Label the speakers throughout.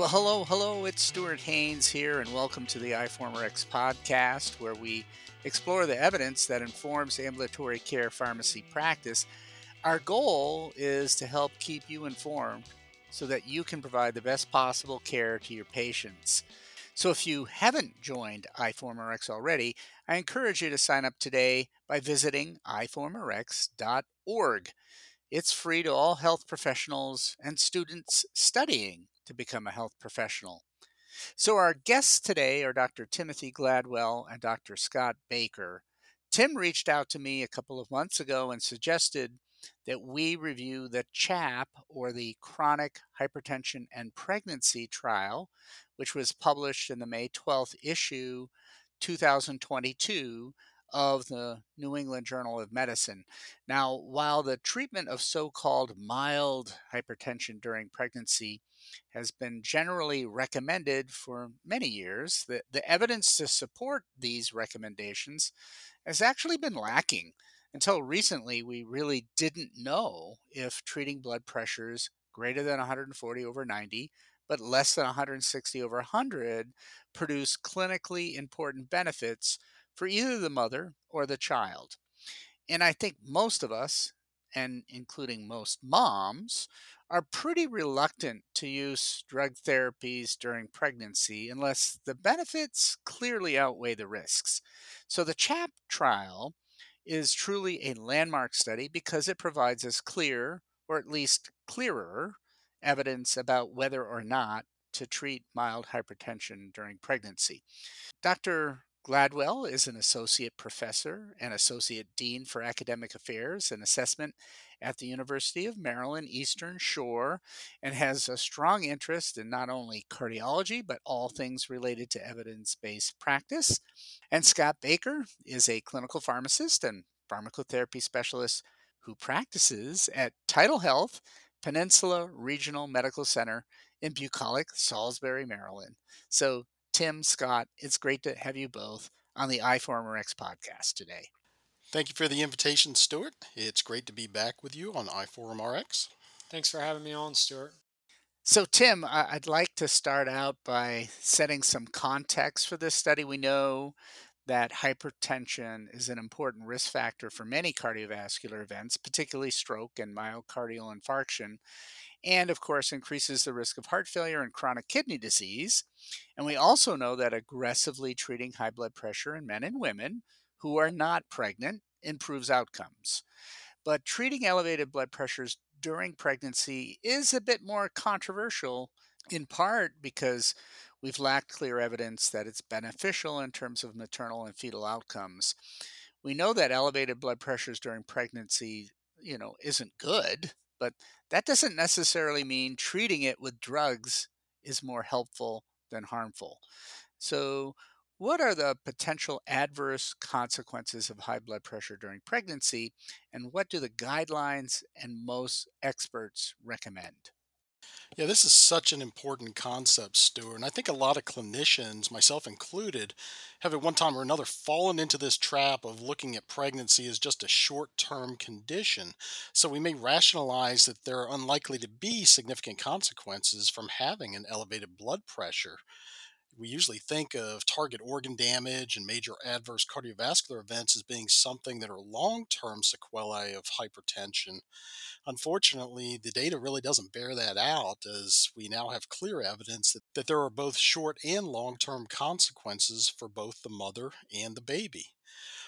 Speaker 1: Well, hello, hello. It's Stuart Haines here, and welcome to the iForumRx podcast, where we explore the evidence that informs ambulatory care pharmacy practice. Our goal is to help keep you informed so that you can provide the best possible care to your patients. So, if you haven't joined iForumRx already, I encourage you to sign up today by visiting iForumRx.org. It's free to all health professionals and students studying to become a health professional. So, our guests today are Dr. Timothy Gladwell and Dr. Scott Baker. Tim reached out to me a couple of months ago and suggested that we review the CHAP or the Chronic Hypertension and Pregnancy Trial, which was published in the May 12th issue 2022 of the New England Journal of Medicine. Now, while the treatment of so called mild hypertension during pregnancy has been generally recommended for many years, the, the evidence to support these recommendations has actually been lacking. Until recently, we really didn't know if treating blood pressures greater than 140 over 90 but less than 160 over 100 produce clinically important benefits for either the mother or the child. And I think most of us, and including most moms, are pretty reluctant to use drug therapies during pregnancy unless the benefits clearly outweigh the risks. So the CHAP trial is truly a landmark study because it provides us clear, or at least clearer, evidence about whether or not to treat mild hypertension during pregnancy. Dr. Gladwell is an associate professor and associate dean for academic affairs and assessment at the University of Maryland Eastern Shore and has a strong interest in not only cardiology but all things related to evidence based practice. And Scott Baker is a clinical pharmacist and pharmacotherapy specialist who practices at Tidal Health Peninsula Regional Medical Center in bucolic Salisbury, Maryland. So Tim, Scott, it's great to have you both on the iForumRx podcast today.
Speaker 2: Thank you for the invitation, Stuart. It's great to be back with you on iForumRx.
Speaker 3: Thanks for having me on, Stuart.
Speaker 1: So, Tim, I'd like to start out by setting some context for this study. We know that hypertension is an important risk factor for many cardiovascular events, particularly stroke and myocardial infarction and of course increases the risk of heart failure and chronic kidney disease. And we also know that aggressively treating high blood pressure in men and women who are not pregnant improves outcomes. But treating elevated blood pressures during pregnancy is a bit more controversial, in part because we've lacked clear evidence that it's beneficial in terms of maternal and fetal outcomes. We know that elevated blood pressures during pregnancy, you know, isn't good but that doesn't necessarily mean treating it with drugs is more helpful than harmful. So, what are the potential adverse consequences of high blood pressure during pregnancy, and what do the guidelines and most experts recommend?
Speaker 2: Yeah, this is such an important concept, Stuart. And I think a lot of clinicians, myself included, have at one time or another fallen into this trap of looking at pregnancy as just a short term condition. So we may rationalize that there are unlikely to be significant consequences from having an elevated blood pressure we usually think of target organ damage and major adverse cardiovascular events as being something that are long term sequelae of hypertension. Unfortunately, the data really doesn't bear that out, as we now have clear evidence that, that there are both short and long term consequences for both the mother and the baby.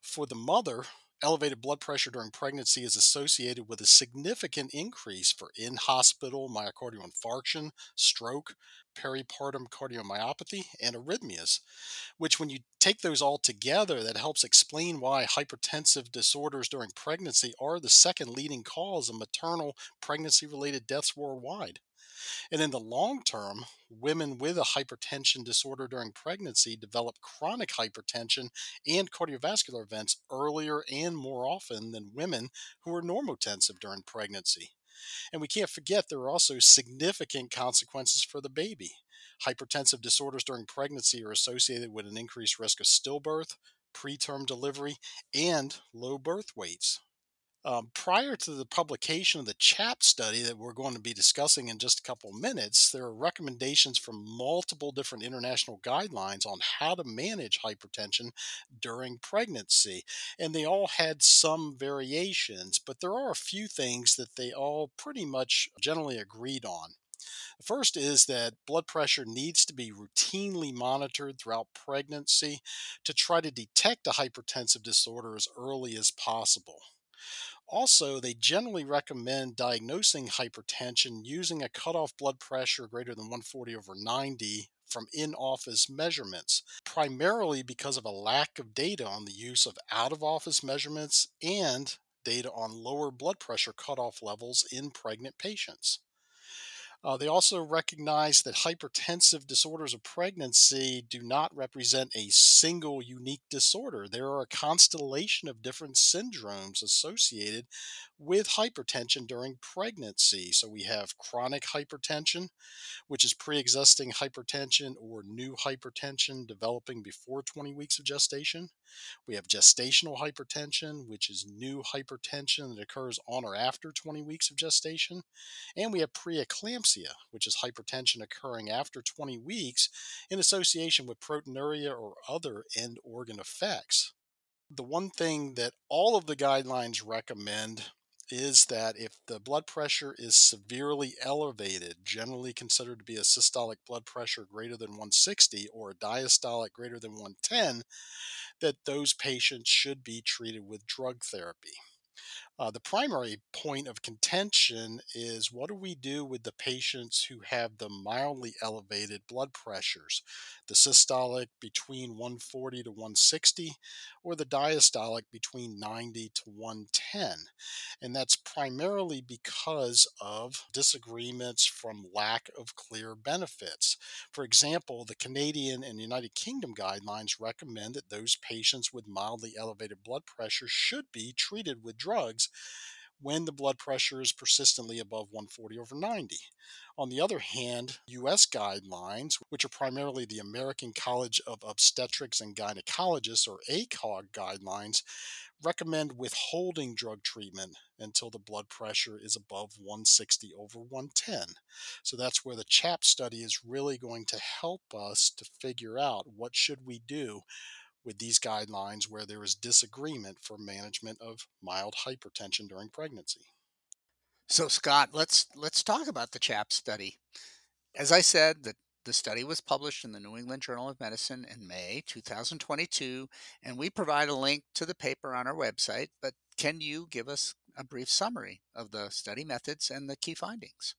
Speaker 2: For the mother, elevated blood pressure during pregnancy is associated with a significant increase for in hospital myocardial infarction, stroke, peripartum cardiomyopathy, and arrhythmias, which, when you take those all together, that helps explain why hypertensive disorders during pregnancy are the second leading cause of maternal pregnancy related deaths worldwide. And in the long term, women with a hypertension disorder during pregnancy develop chronic hypertension and cardiovascular events earlier and more often than women who are normotensive during pregnancy. And we can't forget there are also significant consequences for the baby. Hypertensive disorders during pregnancy are associated with an increased risk of stillbirth, preterm delivery, and low birth weights. Um, prior to the publication of the CHAP study that we're going to be discussing in just a couple minutes, there are recommendations from multiple different international guidelines on how to manage hypertension during pregnancy. And they all had some variations, but there are a few things that they all pretty much generally agreed on. The first is that blood pressure needs to be routinely monitored throughout pregnancy to try to detect a hypertensive disorder as early as possible. Also, they generally recommend diagnosing hypertension using a cutoff blood pressure greater than 140 over 90 from in office measurements, primarily because of a lack of data on the use of out of office measurements and data on lower blood pressure cutoff levels in pregnant patients. Uh, they also recognize that hypertensive disorders of pregnancy do not represent a single unique disorder. There are a constellation of different syndromes associated with hypertension during pregnancy. So we have chronic hypertension, which is pre existing hypertension or new hypertension developing before 20 weeks of gestation. We have gestational hypertension, which is new hypertension that occurs on or after 20 weeks of gestation. And we have preeclampsia, which is hypertension occurring after 20 weeks in association with proteinuria or other end organ effects. The one thing that all of the guidelines recommend is that if the blood pressure is severely elevated, generally considered to be a systolic blood pressure greater than 160 or a diastolic greater than 110, that those patients should be treated with drug therapy. Uh, the primary point of contention is what do we do with the patients who have the mildly elevated blood pressures, the systolic between 140 to 160, or the diastolic between 90 to 110? And that's primarily because of disagreements from lack of clear benefits. For example, the Canadian and United Kingdom guidelines recommend that those patients with mildly elevated blood pressure should be treated with drugs when the blood pressure is persistently above 140 over 90. On the other hand, US guidelines, which are primarily the American College of Obstetrics and Gynecologists or ACOG guidelines, recommend withholding drug treatment until the blood pressure is above 160 over 110. So that's where the CHAP study is really going to help us to figure out what should we do with these guidelines where there is disagreement for management of mild hypertension during pregnancy.
Speaker 1: So Scott, let's let's talk about the CHAP study. As I said, the the study was published in the New England Journal of Medicine in May 2022, and we provide a link to the paper on our website. But can you give us a brief summary of the study methods and the key findings?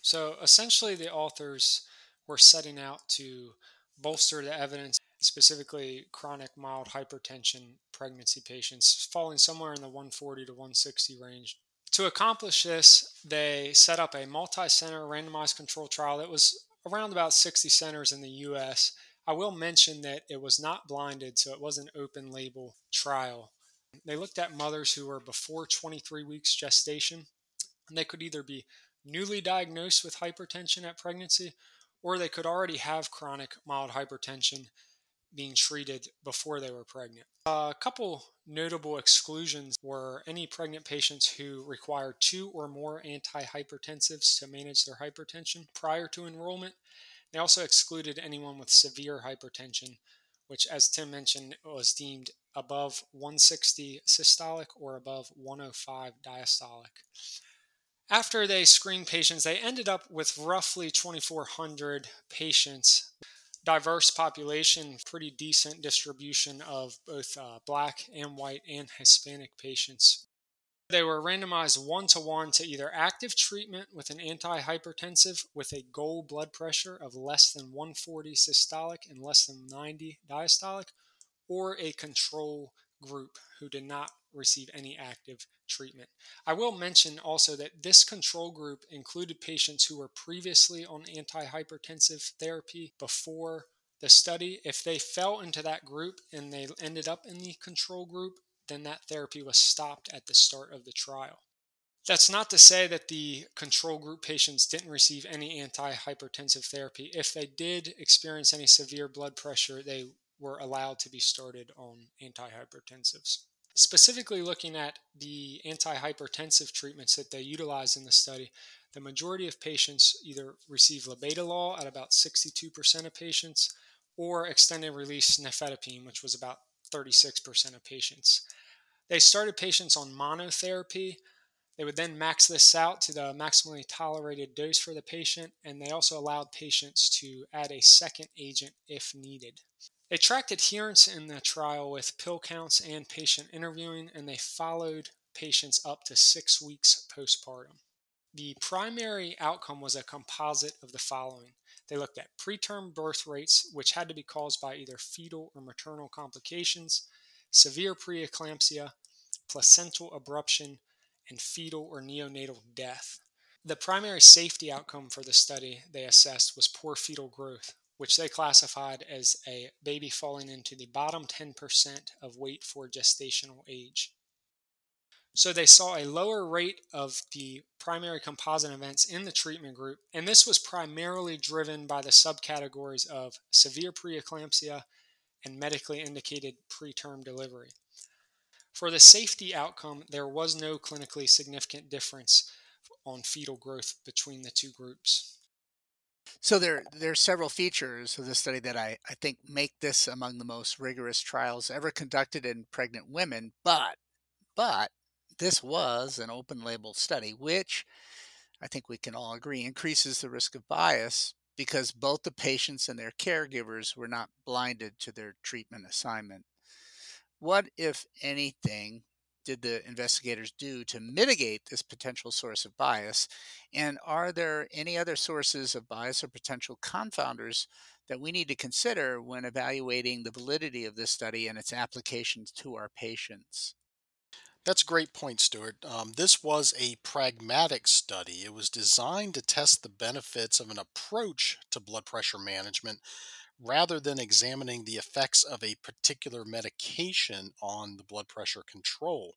Speaker 3: So essentially, the authors were setting out to bolster the evidence specifically chronic mild hypertension pregnancy patients falling somewhere in the 140 to 160 range. To accomplish this, they set up a multi center randomized control trial that was around about 60 centers in the US. I will mention that it was not blinded, so it was an open label trial. They looked at mothers who were before 23 weeks gestation, and they could either be newly diagnosed with hypertension at pregnancy or they could already have chronic mild hypertension being treated before they were pregnant. A couple notable exclusions were any pregnant patients who required two or more antihypertensives to manage their hypertension prior to enrollment. They also excluded anyone with severe hypertension, which, as Tim mentioned, was deemed above 160 systolic or above 105 diastolic. After they screened patients, they ended up with roughly 2,400 patients diverse population, pretty decent distribution of both uh, black and white and Hispanic patients. They were randomized one to one to either active treatment with an antihypertensive with a goal blood pressure of less than 140 systolic and less than 90 diastolic, or a control group who did not receive any active treatment. I will mention also that this control group included patients who were previously on antihypertensive therapy before the study. If they fell into that group and they ended up in the control group, then that therapy was stopped at the start of the trial. That's not to say that the control group patients didn't receive any antihypertensive therapy. If they did experience any severe blood pressure, they were allowed to be started on antihypertensives. Specifically, looking at the antihypertensive treatments that they utilized in the study, the majority of patients either receive labetalol at about 62% of patients or extended release nifedipine, which was about 36% of patients. They started patients on monotherapy. They would then max this out to the maximally tolerated dose for the patient, and they also allowed patients to add a second agent if needed. They tracked adherence in the trial with pill counts and patient interviewing, and they followed patients up to six weeks postpartum. The primary outcome was a composite of the following. They looked at preterm birth rates, which had to be caused by either fetal or maternal complications, severe preeclampsia, placental abruption, and fetal or neonatal death. The primary safety outcome for the study they assessed was poor fetal growth, which they classified as a baby falling into the bottom 10% of weight for gestational age. So they saw a lower rate of the primary composite events in the treatment group, and this was primarily driven by the subcategories of severe preeclampsia and medically indicated preterm delivery. For the safety outcome, there was no clinically significant difference on fetal growth between the two groups.
Speaker 1: So there there are several features of the study that I, I think make this among the most rigorous trials ever conducted in pregnant women, but but this was an open label study, which I think we can all agree increases the risk of bias because both the patients and their caregivers were not blinded to their treatment assignment. What, if anything, did the investigators do to mitigate this potential source of bias? And are there any other sources of bias or potential confounders that we need to consider when evaluating the validity of this study and its applications to our patients?
Speaker 2: That's a great point, Stuart. Um, this was a pragmatic study. It was designed to test the benefits of an approach to blood pressure management rather than examining the effects of a particular medication on the blood pressure control.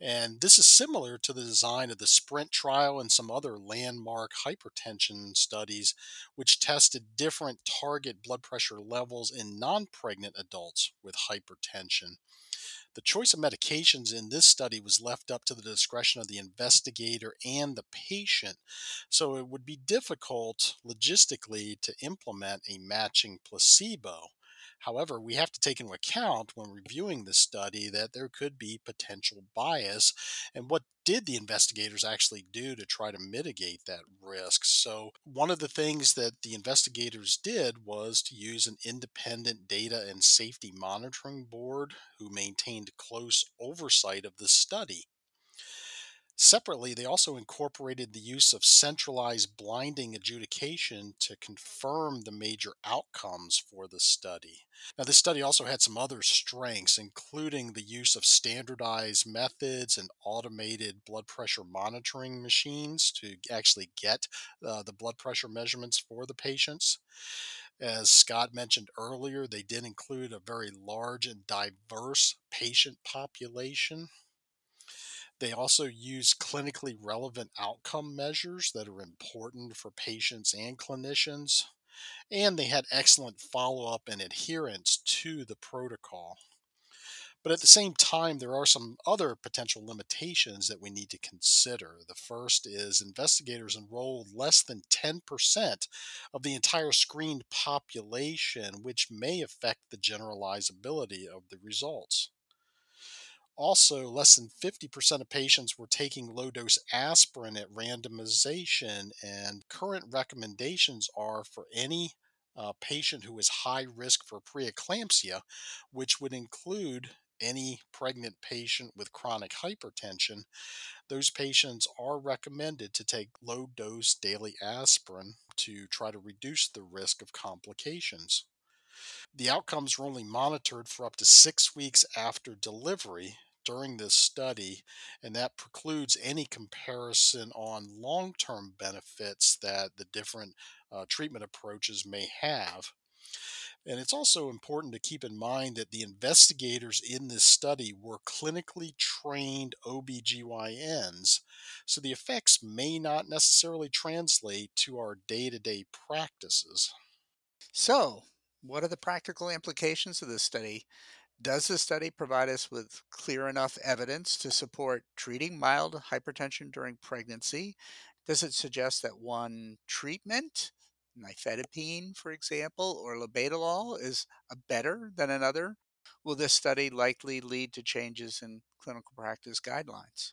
Speaker 2: And this is similar to the design of the SPRINT trial and some other landmark hypertension studies, which tested different target blood pressure levels in non pregnant adults with hypertension. The choice of medications in this study was left up to the discretion of the investigator and the patient, so it would be difficult logistically to implement a matching placebo. However, we have to take into account when reviewing the study that there could be potential bias and what did the investigators actually do to try to mitigate that risk? So, one of the things that the investigators did was to use an independent data and safety monitoring board who maintained close oversight of the study. Separately, they also incorporated the use of centralized blinding adjudication to confirm the major outcomes for the study. Now, this study also had some other strengths, including the use of standardized methods and automated blood pressure monitoring machines to actually get uh, the blood pressure measurements for the patients. As Scott mentioned earlier, they did include a very large and diverse patient population they also use clinically relevant outcome measures that are important for patients and clinicians. And they had excellent follow up and adherence to the protocol. But at the same time, there are some other potential limitations that we need to consider. The first is investigators enrolled less than 10% of the entire screened population, which may affect the generalizability of the results. Also, less than 50% of patients were taking low dose aspirin at randomization, and current recommendations are for any uh, patient who is high risk for preeclampsia, which would include any pregnant patient with chronic hypertension, those patients are recommended to take low dose daily aspirin to try to reduce the risk of complications. The outcomes were only monitored for up to six weeks after delivery, during this study, and that precludes any comparison on long term benefits that the different uh, treatment approaches may have. And it's also important to keep in mind that the investigators in this study were clinically trained OBGYNs, so the effects may not necessarily translate to our day to day practices.
Speaker 1: So, what are the practical implications of this study? Does the study provide us with clear enough evidence to support treating mild hypertension during pregnancy? Does it suggest that one treatment, nifedipine, for example, or labetalol, is better than another? Will this study likely lead to changes in clinical practice guidelines?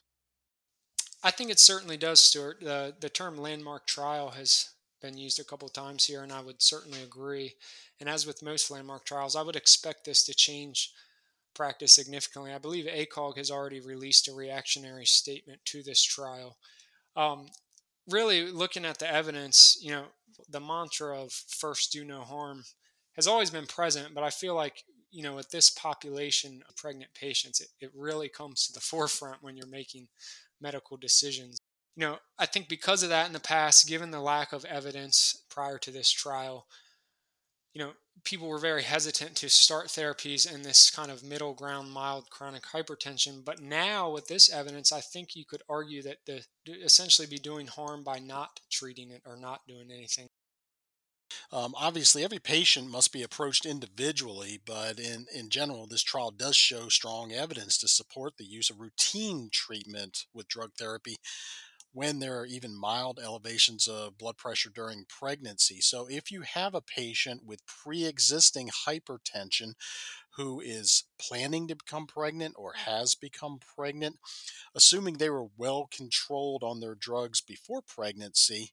Speaker 3: I think it certainly does, Stuart. The term landmark trial has been used a couple times here, and I would certainly agree. And as with most landmark trials, I would expect this to change practice significantly. I believe ACOG has already released a reactionary statement to this trial. Um, really, looking at the evidence, you know, the mantra of first do no harm has always been present, but I feel like you know, with this population of pregnant patients, it, it really comes to the forefront when you're making medical decisions. You know, I think because of that in the past, given the lack of evidence prior to this trial, you know, people were very hesitant to start therapies in this kind of middle ground, mild chronic hypertension. But now, with this evidence, I think you could argue that the essentially be doing harm by not treating it or not doing anything.
Speaker 2: Um, obviously, every patient must be approached individually, but in, in general, this trial does show strong evidence to support the use of routine treatment with drug therapy when there are even mild elevations of blood pressure during pregnancy. So, if you have a patient with pre existing hypertension who is planning to become pregnant or has become pregnant, assuming they were well controlled on their drugs before pregnancy,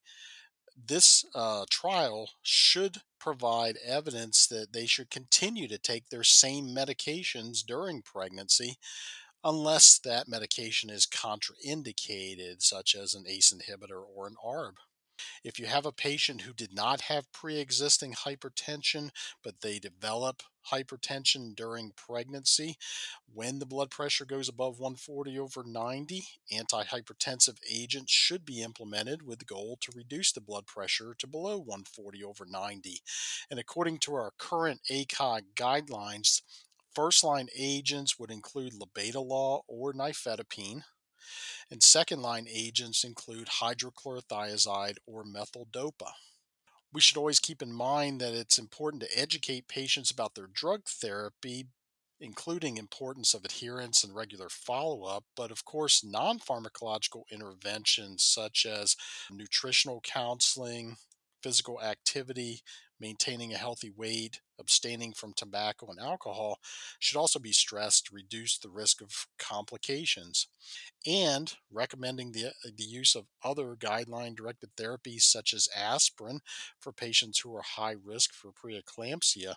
Speaker 2: this uh, trial should provide evidence that they should continue to take their same medications during pregnancy unless that medication is contraindicated, such as an ACE inhibitor or an ARB. If you have a patient who did not have pre existing hypertension, but they develop hypertension during pregnancy, when the blood pressure goes above 140 over 90, antihypertensive agents should be implemented with the goal to reduce the blood pressure to below 140 over 90. And according to our current ACOG guidelines, first line agents would include labetalol or nifedipine and second line agents include hydrochlorothiazide or methyl-dopa. We should always keep in mind that it's important to educate patients about their drug therapy, including importance of adherence and regular follow-up, but of course non-pharmacological interventions such as nutritional counseling, physical activity, maintaining a healthy weight, abstaining from tobacco and alcohol should also be stressed to reduce the risk of complications and recommending the, uh, the use of other guideline directed therapies such as aspirin for patients who are high risk for preeclampsia.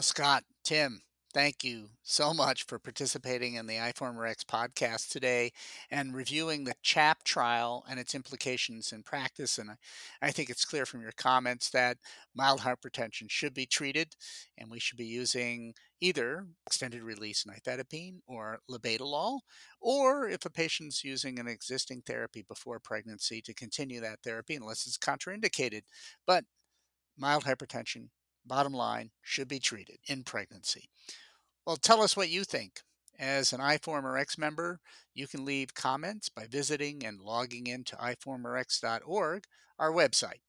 Speaker 1: Scott, Tim, Thank you so much for participating in the iForumRx podcast today and reviewing the CHAP trial and its implications in practice. And I, I think it's clear from your comments that mild hypertension should be treated, and we should be using either extended release nifedipine or labetalol, or if a patient's using an existing therapy before pregnancy, to continue that therapy unless it's contraindicated. But mild hypertension bottom line, should be treated in pregnancy. Well, tell us what you think. As an iForumRx member, you can leave comments by visiting and logging into iforumrx.org, our website.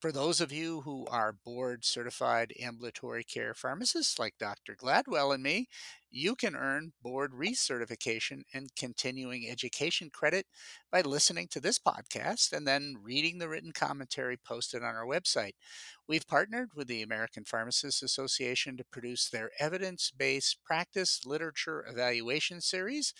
Speaker 1: For those of you who are board certified ambulatory care pharmacists like Dr. Gladwell and me, you can earn board recertification and continuing education credit by listening to this podcast and then reading the written commentary posted on our website. We've partnered with the American Pharmacists Association to produce their evidence based practice literature evaluation series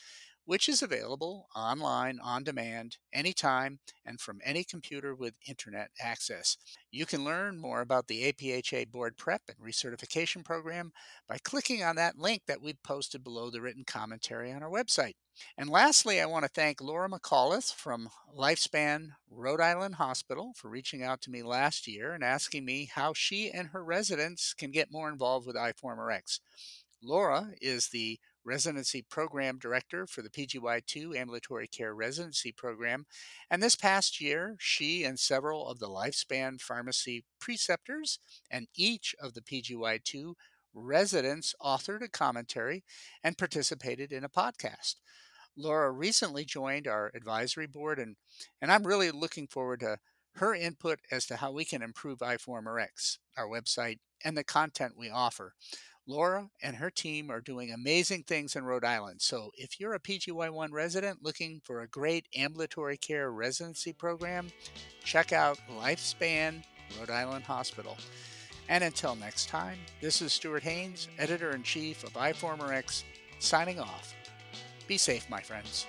Speaker 1: which is available online on demand anytime and from any computer with internet access. You can learn more about the APHA board prep and recertification program by clicking on that link that we've posted below the written commentary on our website. And lastly, I want to thank Laura McAuliffe from Lifespan Rhode Island Hospital for reaching out to me last year and asking me how she and her residents can get more involved with iForumRx. Laura is the Residency Program Director for the PGY2 Ambulatory Care Residency Program. And this past year, she and several of the Lifespan Pharmacy preceptors and each of the PGY2 residents authored a commentary and participated in a podcast. Laura recently joined our advisory board, and, and I'm really looking forward to her input as to how we can improve iForumRx, our website, and the content we offer. Laura and her team are doing amazing things in Rhode Island. So if you're a PGY1 resident looking for a great ambulatory care residency program, check out Lifespan Rhode Island Hospital. And until next time, this is Stuart Haines, editor in chief of iForumRx, signing off. Be safe, my friends.